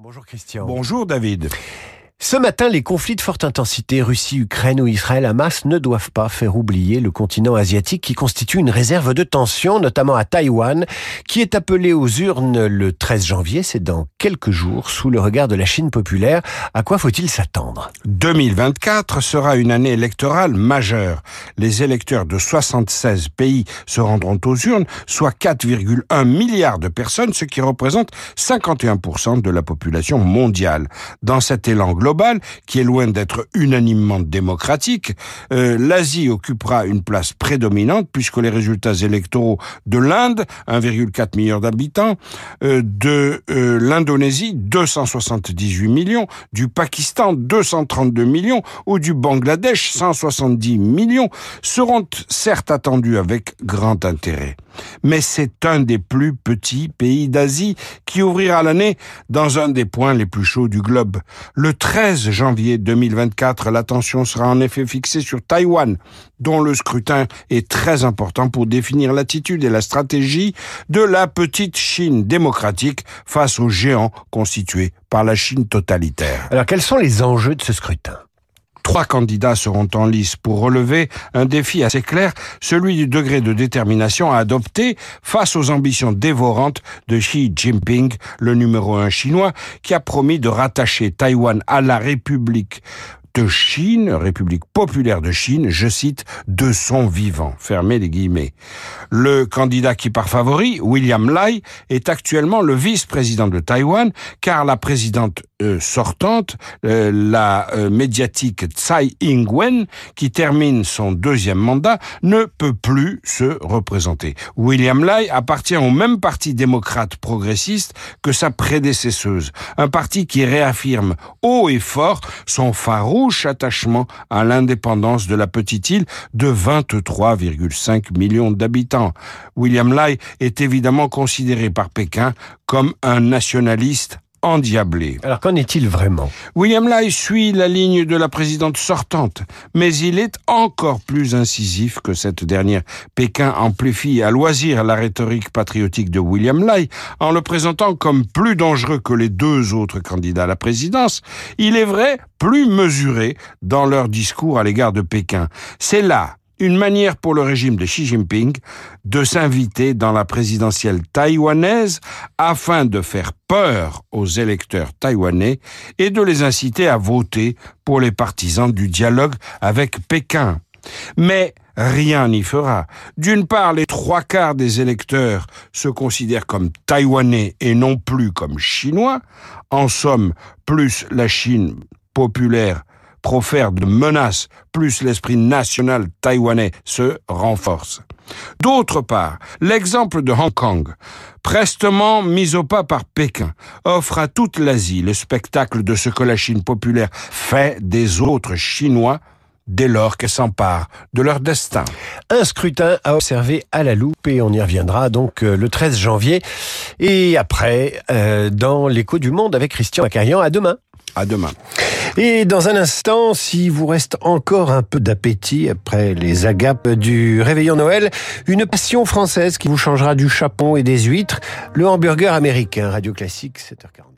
Bonjour Christian. Bonjour David. Ce matin, les conflits de forte intensité Russie-Ukraine ou Israël-Hamas ne doivent pas faire oublier le continent asiatique qui constitue une réserve de tension, notamment à Taïwan, qui est appelé aux urnes le 13 janvier, c'est dans quelques jours, sous le regard de la Chine populaire. À quoi faut-il s'attendre? 2024 sera une année électorale majeure. Les électeurs de 76 pays se rendront aux urnes, soit 4,1 milliards de personnes, ce qui représente 51% de la population mondiale. Dans cet élan global, qui est loin d'être unanimement démocratique, euh, l'Asie occupera une place prédominante puisque les résultats électoraux de l'Inde, 1,4 milliard d'habitants, euh, de euh, l'Indonésie, 278 millions, du Pakistan, 232 millions, ou du Bangladesh, 170 millions, seront certes attendus avec grand intérêt mais c'est un des plus petits pays d'Asie qui ouvrira l'année dans un des points les plus chauds du globe. Le 13 janvier 2024, l'attention sera en effet fixée sur Taïwan, dont le scrutin est très important pour définir l'attitude et la stratégie de la petite Chine démocratique face aux géants constitués par la Chine totalitaire. Alors quels sont les enjeux de ce scrutin? Trois candidats seront en lice pour relever un défi assez clair, celui du degré de détermination à adopter face aux ambitions dévorantes de Xi Jinping, le numéro un chinois, qui a promis de rattacher Taïwan à la République de Chine, République populaire de Chine, je cite, de son vivant. Fermez les guillemets. Le candidat qui part favori, William Lai, est actuellement le vice-président de Taïwan, car la présidente euh, sortante, euh, la euh, médiatique Tsai Ing-wen, qui termine son deuxième mandat, ne peut plus se représenter. William Lai appartient au même parti démocrate progressiste que sa prédécesseuse, un parti qui réaffirme haut et fort son farouche attachement à l'indépendance de la petite île de 23,5 millions d'habitants. William Lai est évidemment considéré par Pékin comme un nationaliste endiablé. Alors qu'en est-il vraiment? William Lai suit la ligne de la présidente sortante, mais il est encore plus incisif que cette dernière. Pékin amplifie à loisir la rhétorique patriotique de William Lai en le présentant comme plus dangereux que les deux autres candidats à la présidence. Il est vrai, plus mesuré dans leur discours à l'égard de Pékin. C'est là une manière pour le régime de Xi Jinping de s'inviter dans la présidentielle taïwanaise afin de faire peur aux électeurs taïwanais et de les inciter à voter pour les partisans du dialogue avec Pékin. Mais rien n'y fera. D'une part, les trois quarts des électeurs se considèrent comme taïwanais et non plus comme chinois. En somme, plus la Chine populaire profère de menaces, plus l'esprit national taïwanais se renforce. D'autre part, l'exemple de Hong Kong, prestement mis au pas par Pékin, offre à toute l'Asie le spectacle de ce que la Chine populaire fait des autres Chinois dès lors qu'elle s'empare de leur destin. Un scrutin à observer à la loupe et on y reviendra donc euh, le 13 janvier et après euh, dans l'écho du monde avec Christian Macarian. À demain. À demain. Et dans un instant, si vous reste encore un peu d'appétit après les agapes du réveillon Noël, une passion française qui vous changera du chapon et des huîtres, le hamburger américain, Radio Classique, 7h40.